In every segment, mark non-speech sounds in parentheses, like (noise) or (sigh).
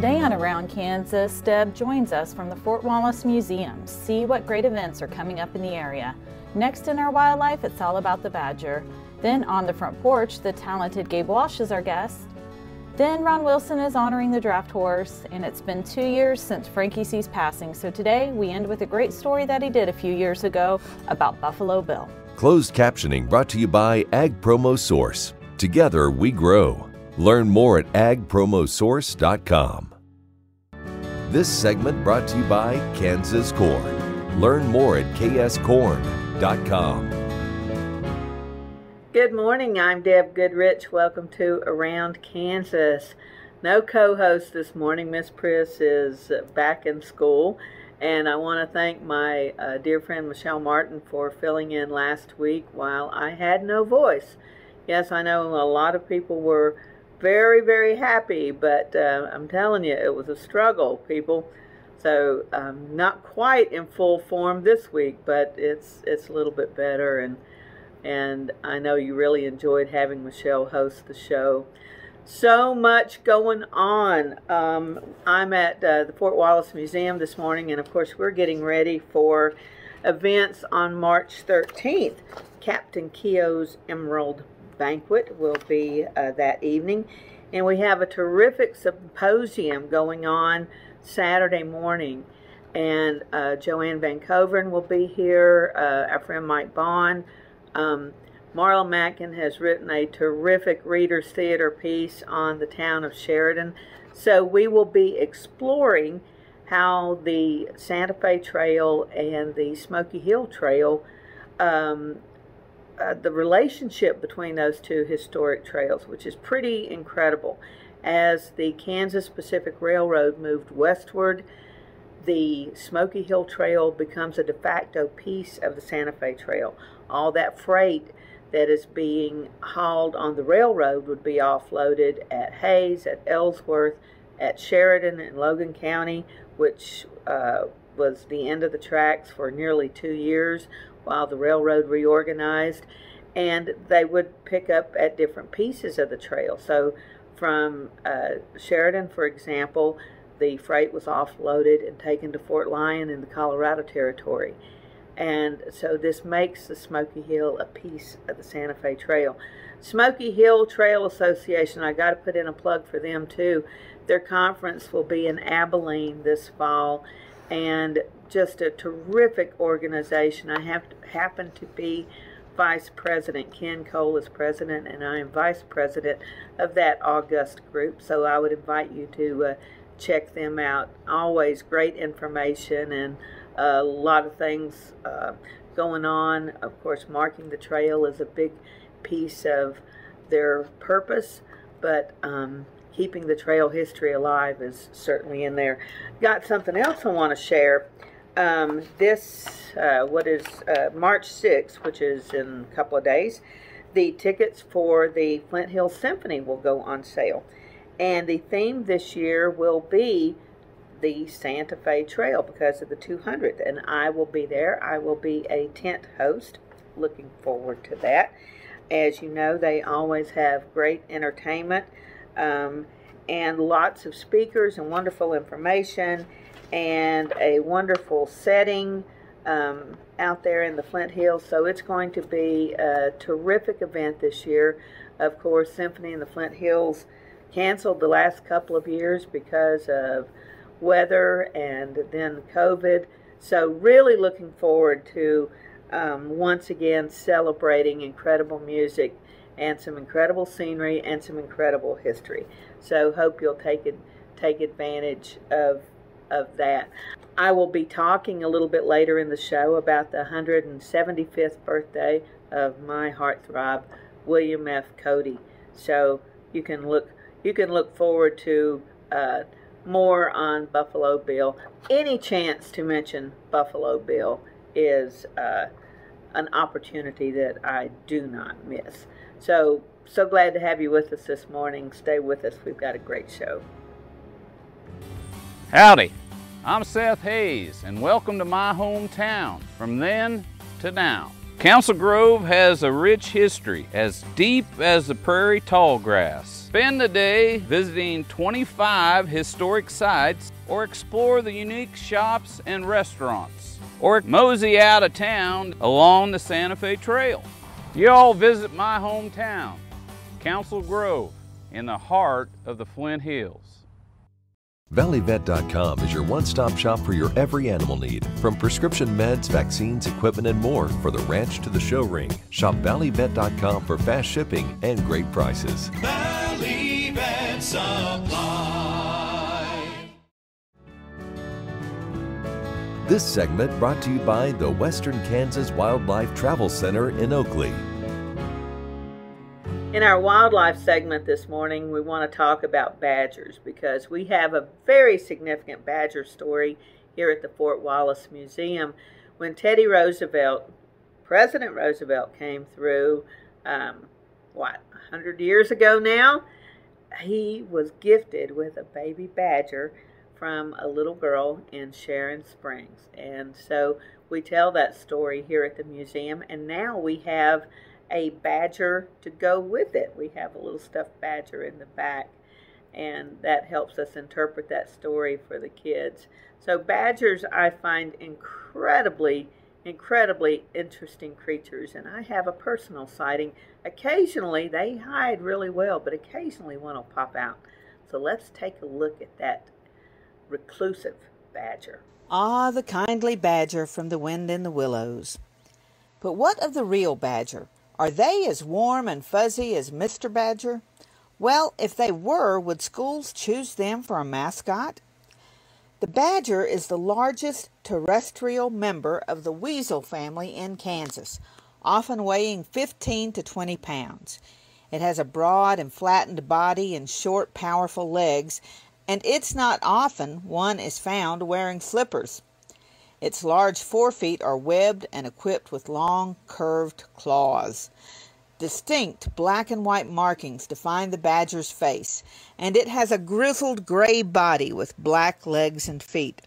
Today on Around Kansas, Deb joins us from the Fort Wallace Museum. See what great events are coming up in the area. Next in our wildlife, it's all about the badger. Then on the front porch, the talented Gabe Walsh is our guest. Then Ron Wilson is honoring the draft horse, and it's been two years since Frankie C's passing. So today we end with a great story that he did a few years ago about Buffalo Bill. Closed captioning brought to you by Ag Promo Source. Together we grow. Learn more at agpromosource.com. This segment brought to you by Kansas Corn. Learn more at kscorn.com. Good morning, I'm Deb Goodrich. Welcome to Around Kansas. No co host this morning. Miss Pris is back in school. And I want to thank my uh, dear friend Michelle Martin for filling in last week while I had no voice. Yes, I know a lot of people were very, very happy, but uh, I'm telling you, it was a struggle, people. So um, not quite in full form this week, but it's it's a little bit better, and and I know you really enjoyed having Michelle host the show. So much going on. Um, I'm at uh, the Fort Wallace Museum this morning, and of course we're getting ready for events on March 13th. Captain Keogh's Emerald banquet will be uh, that evening. And we have a terrific symposium going on Saturday morning. And uh, Joanne VanCoevern will be here, uh, our friend Mike Bond. Um, Marla Mackin has written a terrific Reader's Theater piece on the town of Sheridan. So we will be exploring how the Santa Fe Trail and the Smoky Hill Trail um, uh, the relationship between those two historic trails, which is pretty incredible. As the Kansas Pacific Railroad moved westward, the Smoky Hill Trail becomes a de facto piece of the Santa Fe Trail. All that freight that is being hauled on the railroad would be offloaded at Hays, at Ellsworth, at Sheridan in Logan County, which uh, was the end of the tracks for nearly two years while the railroad reorganized, and they would pick up at different pieces of the trail. So from uh, Sheridan, for example, the freight was offloaded and taken to Fort Lyon in the Colorado Territory. And so this makes the Smoky Hill a piece of the Santa Fe Trail. Smoky Hill Trail Association, I got to put in a plug for them too. Their conference will be in Abilene this fall, and just a terrific organization. I have to, happen to be vice president. Ken Cole is president, and I am vice president of that august group. So I would invite you to uh, check them out. Always great information and a lot of things uh, going on. Of course, marking the trail is a big piece of their purpose, but um, keeping the trail history alive is certainly in there. Got something else I want to share um, this, uh, what is uh, March 6th, which is in a couple of days, the tickets for the Flint Hill Symphony will go on sale. And the theme this year will be the Santa Fe Trail because of the 200th. And I will be there. I will be a tent host. Looking forward to that. As you know, they always have great entertainment um, and lots of speakers and wonderful information and a wonderful setting um, out there in the Flint Hills. So it's going to be a terrific event this year. Of course, Symphony in the Flint Hills canceled the last couple of years because of weather and then COVID. So really looking forward to um, once again celebrating incredible music and some incredible scenery and some incredible history. So hope you'll take it, take advantage of of that. I will be talking a little bit later in the show about the 175th birthday of my heartthrob, William F. Cody. So you can look you can look forward to uh, more on Buffalo Bill. Any chance to mention Buffalo Bill is uh, an opportunity that I do not miss. So so glad to have you with us this morning. Stay with us. We've got a great show. Howdy, I'm Seth Hayes, and welcome to my hometown, from then to now. Council Grove has a rich history as deep as the prairie tall grass. Spend the day visiting 25 historic sites or explore the unique shops and restaurants or mosey out of town along the Santa Fe Trail. You all visit my hometown, Council Grove, in the heart of the Flint Hills. ValleyVet.com is your one stop shop for your every animal need, from prescription meds, vaccines, equipment, and more for the ranch to the show ring. Shop ValleyVet.com for fast shipping and great prices. Valley Vet This segment brought to you by the Western Kansas Wildlife Travel Center in Oakley. In our wildlife segment this morning, we want to talk about badgers because we have a very significant badger story here at the Fort Wallace Museum. When Teddy Roosevelt, President Roosevelt, came through, um, what, 100 years ago now, he was gifted with a baby badger from a little girl in Sharon Springs. And so we tell that story here at the museum, and now we have a badger to go with it. We have a little stuffed badger in the back, and that helps us interpret that story for the kids. So, badgers I find incredibly, incredibly interesting creatures, and I have a personal sighting. Occasionally, they hide really well, but occasionally one will pop out. So, let's take a look at that reclusive badger. Ah, the kindly badger from the wind in the willows. But what of the real badger? Are they as warm and fuzzy as Mr. Badger? Well, if they were, would schools choose them for a mascot? The badger is the largest terrestrial member of the weasel family in Kansas, often weighing 15 to 20 pounds. It has a broad and flattened body and short, powerful legs, and it's not often one is found wearing slippers. Its large forefeet are webbed and equipped with long, curved claws. Distinct black and white markings define the badger's face, and it has a grizzled gray body with black legs and feet.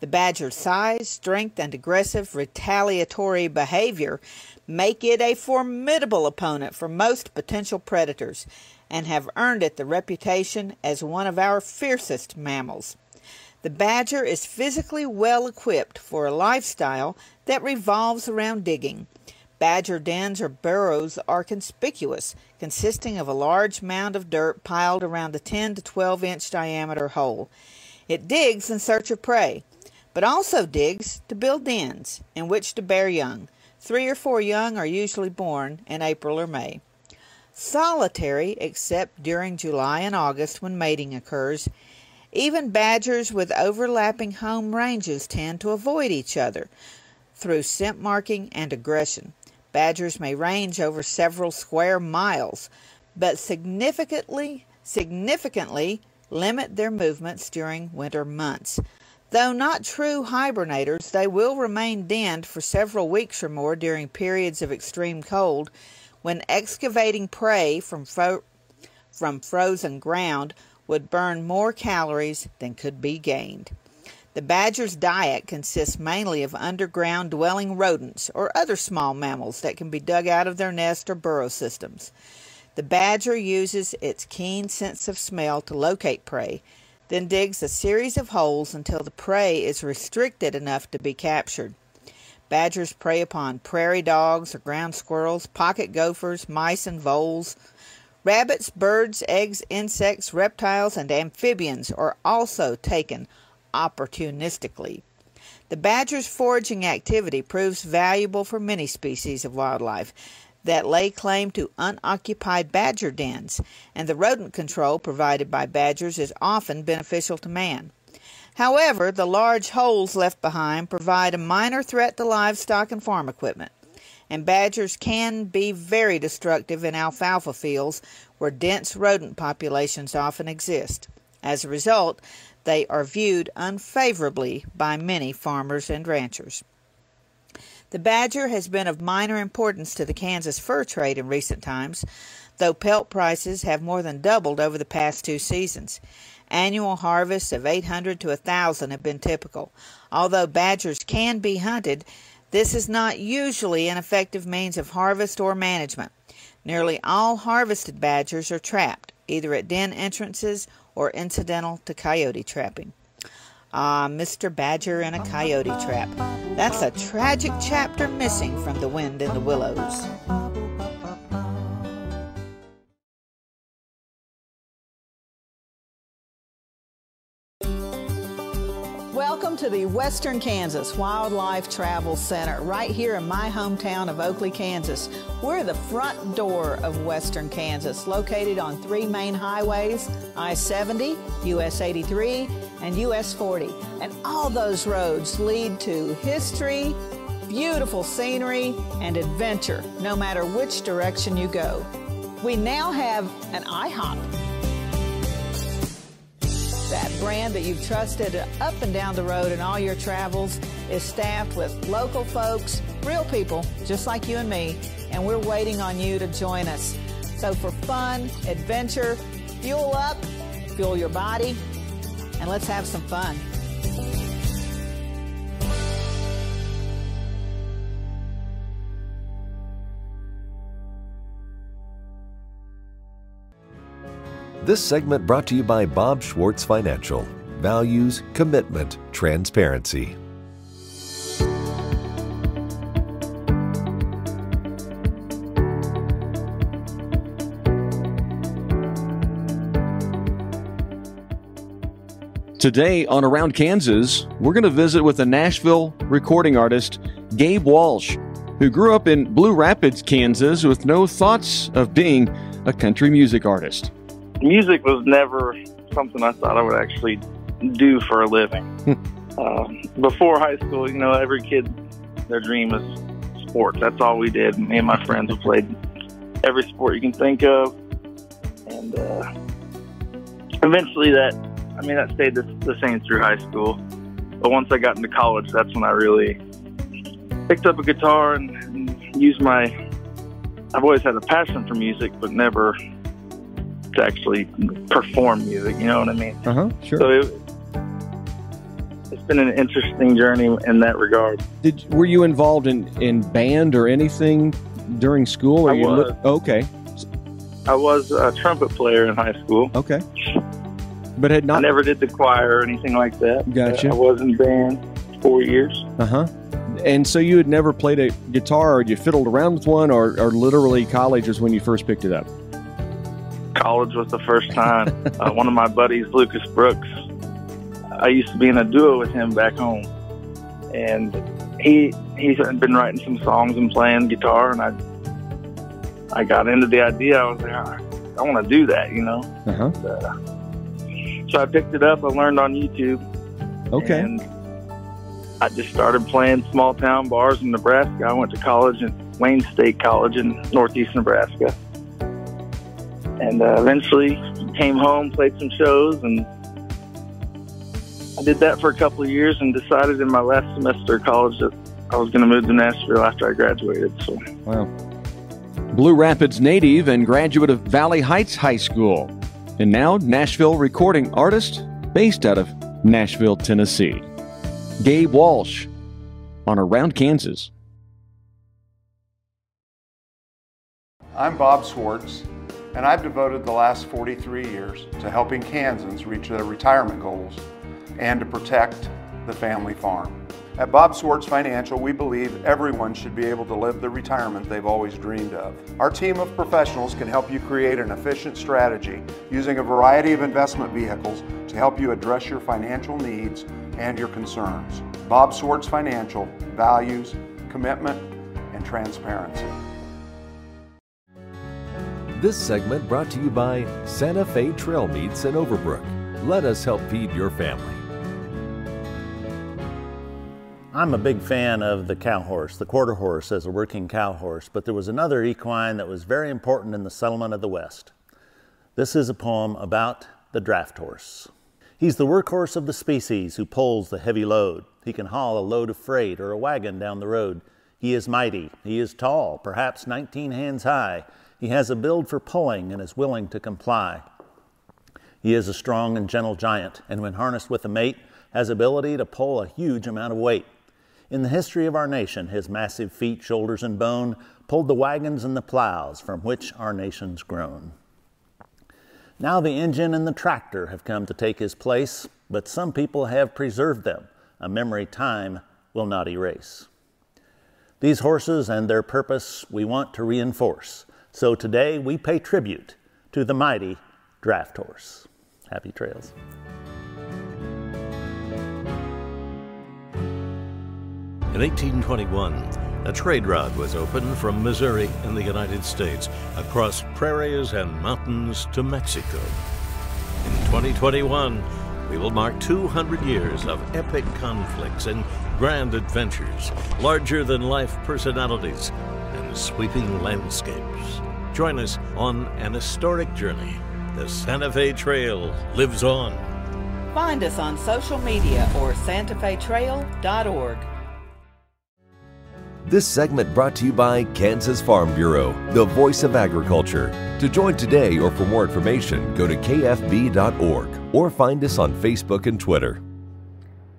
The badger's size, strength, and aggressive retaliatory behavior make it a formidable opponent for most potential predators and have earned it the reputation as one of our fiercest mammals. The badger is physically well equipped for a lifestyle that revolves around digging. Badger dens or burrows are conspicuous, consisting of a large mound of dirt piled around a 10 to 12 inch diameter hole. It digs in search of prey, but also digs to build dens in which to bear young. Three or four young are usually born in April or May. Solitary, except during July and August when mating occurs, even badgers with overlapping home ranges tend to avoid each other through scent marking and aggression. Badgers may range over several square miles, but significantly significantly limit their movements during winter months. Though not true hibernators, they will remain denned for several weeks or more during periods of extreme cold when excavating prey from, fro- from frozen ground would burn more calories than could be gained. The badger's diet consists mainly of underground dwelling rodents or other small mammals that can be dug out of their nest or burrow systems. The badger uses its keen sense of smell to locate prey, then digs a series of holes until the prey is restricted enough to be captured. Badgers prey upon prairie dogs or ground squirrels, pocket gophers, mice, and voles. Rabbits, birds, eggs, insects, reptiles, and amphibians are also taken opportunistically. The badger's foraging activity proves valuable for many species of wildlife that lay claim to unoccupied badger dens, and the rodent control provided by badgers is often beneficial to man. However, the large holes left behind provide a minor threat to livestock and farm equipment and badgers can be very destructive in alfalfa fields where dense rodent populations often exist. As a result, they are viewed unfavorably by many farmers and ranchers. The badger has been of minor importance to the Kansas fur trade in recent times, though pelt prices have more than doubled over the past two seasons. Annual harvests of 800 to 1,000 have been typical. Although badgers can be hunted, This is not usually an effective means of harvest or management. Nearly all harvested badgers are trapped, either at den entrances or incidental to coyote trapping. Ah, Mr. Badger in a coyote trap. That's a tragic chapter missing from The Wind in the Willows. To the Western Kansas Wildlife Travel Center, right here in my hometown of Oakley, Kansas. We're the front door of Western Kansas, located on three main highways I 70, US 83, and US 40. And all those roads lead to history, beautiful scenery, and adventure, no matter which direction you go. We now have an IHOP that brand that you've trusted up and down the road in all your travels is staffed with local folks, real people, just like you and me, and we're waiting on you to join us. So for fun, adventure, fuel up, fuel your body, and let's have some fun. This segment brought to you by Bob Swartz Financial. Values, commitment, transparency. Today on Around Kansas, we're going to visit with a Nashville recording artist, Gabe Walsh, who grew up in Blue Rapids, Kansas, with no thoughts of being a country music artist music was never something I thought I would actually do for a living. uh, before high school, you know, every kid, their dream is sports. That's all we did. Me and my friends have played every sport you can think of. And uh, eventually that, I mean, that stayed the, the same through high school. But once I got into college, that's when I really picked up a guitar and, and used my, I've always had a passion for music, but never to actually perform music. You know what I mean? Uh huh. Sure. So it, it's been an interesting journey in that regard. Did were you involved in in band or anything during school? Or I you was. Look, okay. I was a trumpet player in high school. Okay. But had not. I never did the choir or anything like that. Gotcha. I was in band four years. Uh huh. And so you had never played a guitar, or you fiddled around with one, or, or literally college is when you first picked it up. College was the first time. uh, one of my buddies, Lucas Brooks, I used to be in a duo with him back home, and he he's been writing some songs and playing guitar, and I I got into the idea. I was like, I, I want to do that, you know. Uh-huh. Uh, so I picked it up. I learned on YouTube. Okay. And I just started playing small town bars in Nebraska. I went to college at Wayne State College in northeast Nebraska. And uh, eventually came home, played some shows, and I did that for a couple of years and decided in my last semester of college that I was going to move to Nashville after I graduated. So, Wow. Blue Rapids native and graduate of Valley Heights High School, and now Nashville recording artist based out of Nashville, Tennessee. Gabe Walsh on Around Kansas. I'm Bob Swartz, and I've devoted the last 43 years to helping Kansans reach their retirement goals and to protect the family farm. At Bob Swartz Financial, we believe everyone should be able to live the retirement they've always dreamed of. Our team of professionals can help you create an efficient strategy using a variety of investment vehicles to help you address your financial needs and your concerns. Bob Swartz Financial values, commitment, and transparency. This segment brought to you by Santa Fe Trail Meats in Overbrook. Let us help feed your family. I'm a big fan of the cow horse, the quarter horse as a working cow horse, but there was another equine that was very important in the settlement of the West. This is a poem about the draft horse. He's the workhorse of the species who pulls the heavy load. He can haul a load of freight or a wagon down the road. He is mighty. He is tall, perhaps 19 hands high. He has a build for pulling and is willing to comply. He is a strong and gentle giant, and when harnessed with a mate, has ability to pull a huge amount of weight. In the history of our nation, his massive feet, shoulders, and bone pulled the wagons and the plows from which our nation's grown. Now the engine and the tractor have come to take his place, but some people have preserved them, a memory time will not erase. These horses and their purpose we want to reinforce. So today we pay tribute to the mighty draft horse. Happy trails. In 1821, a trade route was opened from Missouri in the United States across prairies and mountains to Mexico. In 2021, we will mark 200 years of epic conflicts and grand adventures, larger than life personalities, sweeping landscapes. Join us on an historic journey. The Santa Fe Trail lives on. Find us on social media or santafetrail.org. This segment brought to you by Kansas Farm Bureau, the voice of agriculture. To join today or for more information, go to kfb.org or find us on Facebook and Twitter.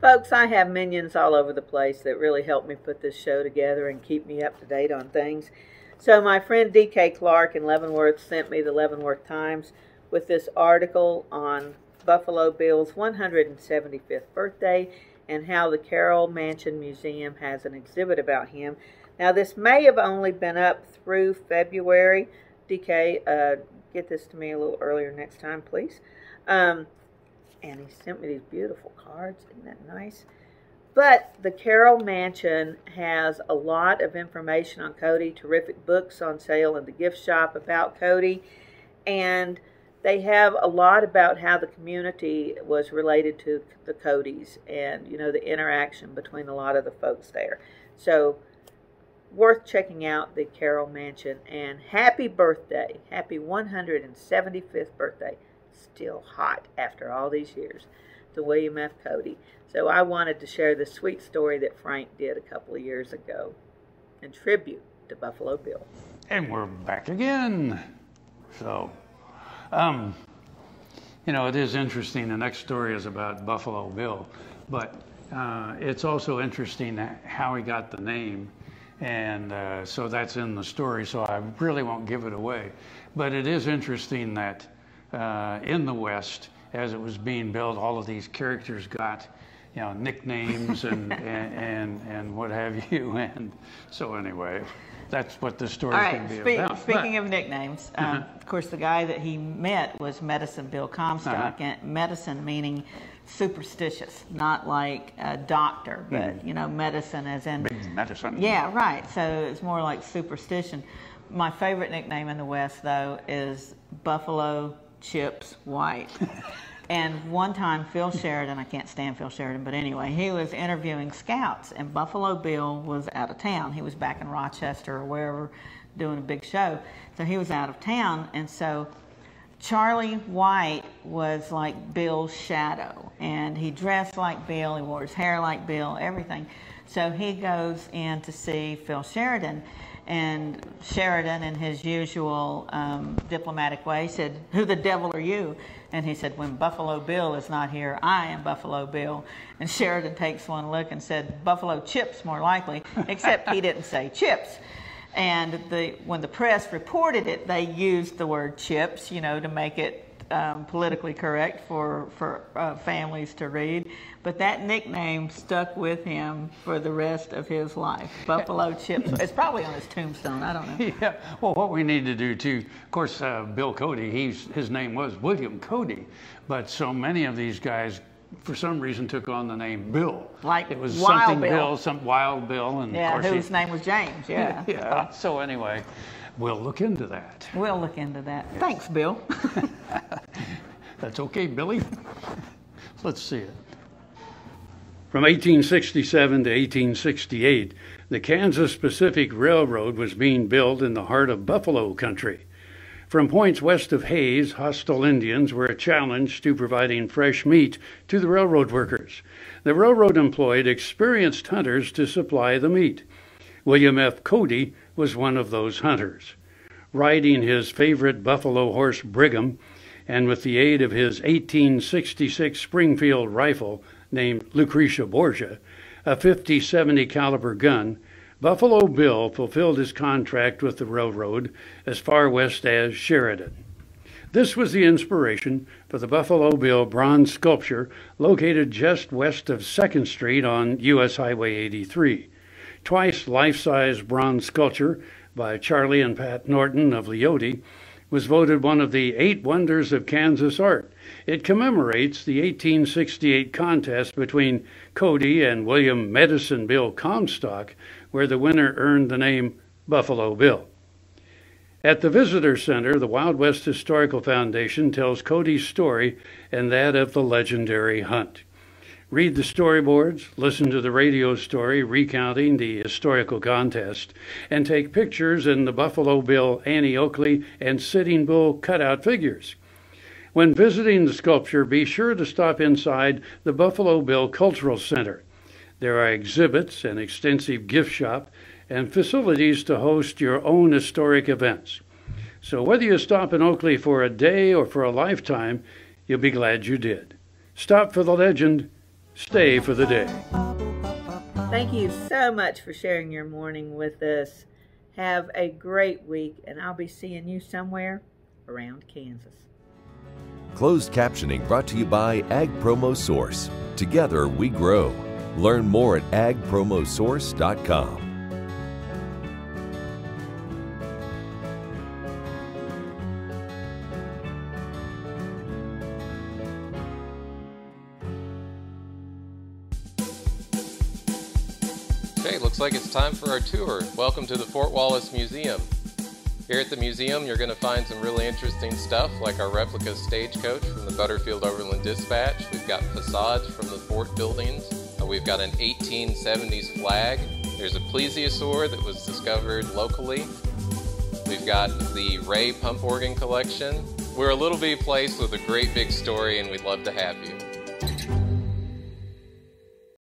Folks, I have minions all over the place that really help me put this show together and keep me up to date on things. So, my friend DK Clark in Leavenworth sent me the Leavenworth Times with this article on Buffalo Bill's 175th birthday and how the Carroll Mansion Museum has an exhibit about him. Now, this may have only been up through February. DK, uh, get this to me a little earlier next time, please. Um, and he sent me these beautiful cards. Isn't that nice? But the Carroll Mansion has a lot of information on Cody, terrific books on sale in the gift shop about Cody, and they have a lot about how the community was related to the Codys and you know the interaction between a lot of the folks there. So worth checking out the Carroll Mansion and happy birthday, happy 175th birthday, still hot after all these years to William F. Cody. So I wanted to share the sweet story that Frank did a couple of years ago in tribute to Buffalo Bill. And we're back again. So um, you know, it is interesting. The next story is about Buffalo Bill, but uh, it's also interesting how he got the name. And uh, so that's in the story, so I really won't give it away. But it is interesting that uh, in the West, as it was being built, all of these characters got you know, nicknames and, (laughs) and, and, and, what have you. (laughs) And so anyway, that's what the story is going to be spe- about. Speaking but, of nicknames, um, uh-huh. of course, the guy that he met was Medicine Bill Comstock, uh-huh. and medicine meaning superstitious, not like a doctor, but mm. you know, medicine as in Big medicine. Yeah, right. So it's more like superstition. My favorite nickname in the West, though, is Buffalo Chips White. And one time, Phil Sheridan, I can't stand Phil Sheridan, but anyway, he was interviewing scouts, and Buffalo Bill was out of town. He was back in Rochester or wherever doing a big show. So he was out of town, and so Charlie White was like Bill's shadow, and he dressed like Bill, he wore his hair like Bill, everything. So he goes in to see Phil Sheridan, and Sheridan, in his usual um, diplomatic way, said, Who the devil are you? And he said, When Buffalo Bill is not here, I am Buffalo Bill. And Sheridan takes one look and said, Buffalo Chips, more likely, (laughs) except he didn't say chips. And the, when the press reported it, they used the word chips, you know, to make it um, politically correct for, for uh, families to read. But that nickname stuck with him for the rest of his life. (laughs) Buffalo Chips. It's probably on his tombstone. I don't know. (laughs) Yeah. Well, what we need to do too, of course, uh, Bill Cody, he's, his name was William Cody. But so many of these guys for some reason took on the name Bill. Like it was Wild something Bill. Bill, some Wild Bill, and yeah, of course whose he, name was James. Yeah. (laughs) yeah. So anyway, we'll look into that. We'll look into that. Yes. Thanks, Bill. (laughs) That's okay, Billy. Let's see it. From 1867 to 1868, the Kansas Pacific Railroad was being built in the heart of buffalo country. From points west of Hays, hostile Indians were a challenge to providing fresh meat to the railroad workers. The railroad employed experienced hunters to supply the meat. William F. Cody was one of those hunters. Riding his favorite buffalo horse Brigham, and with the aid of his 1866 Springfield rifle named Lucretia Borgia, a 50-70 caliber gun, Buffalo Bill fulfilled his contract with the railroad as far west as Sheridan. This was the inspiration for the Buffalo Bill bronze sculpture located just west of 2nd Street on US Highway 83. Twice life size bronze sculpture by Charlie and Pat Norton of Leoti was voted one of the eight wonders of Kansas art. It commemorates the 1868 contest between Cody and William Medicine Bill Comstock, where the winner earned the name Buffalo Bill. At the Visitor Center, the Wild West Historical Foundation tells Cody's story and that of the legendary hunt. Read the storyboards, listen to the radio story recounting the historical contest, and take pictures in the Buffalo Bill, Annie Oakley, and Sitting Bull cutout figures. When visiting the sculpture, be sure to stop inside the Buffalo Bill Cultural Center. There are exhibits, an extensive gift shop, and facilities to host your own historic events. So whether you stop in Oakley for a day or for a lifetime, you'll be glad you did. Stop for the legend, stay for the day. Thank you so much for sharing your morning with us. Have a great week, and I'll be seeing you somewhere around Kansas. Closed captioning brought to you by Ag Promo Source. Together we grow. Learn more at agpromosource.com. looks like it's time for our tour. Welcome to the Fort Wallace Museum. Here at the museum, you're going to find some really interesting stuff like our replica stagecoach from the Butterfield Overland Dispatch. We've got facades from the fort buildings. Uh, we've got an 1870s flag. There's a plesiosaur that was discovered locally. We've got the Ray pump organ collection. We're a little bitty place with a great big story and we'd love to have you.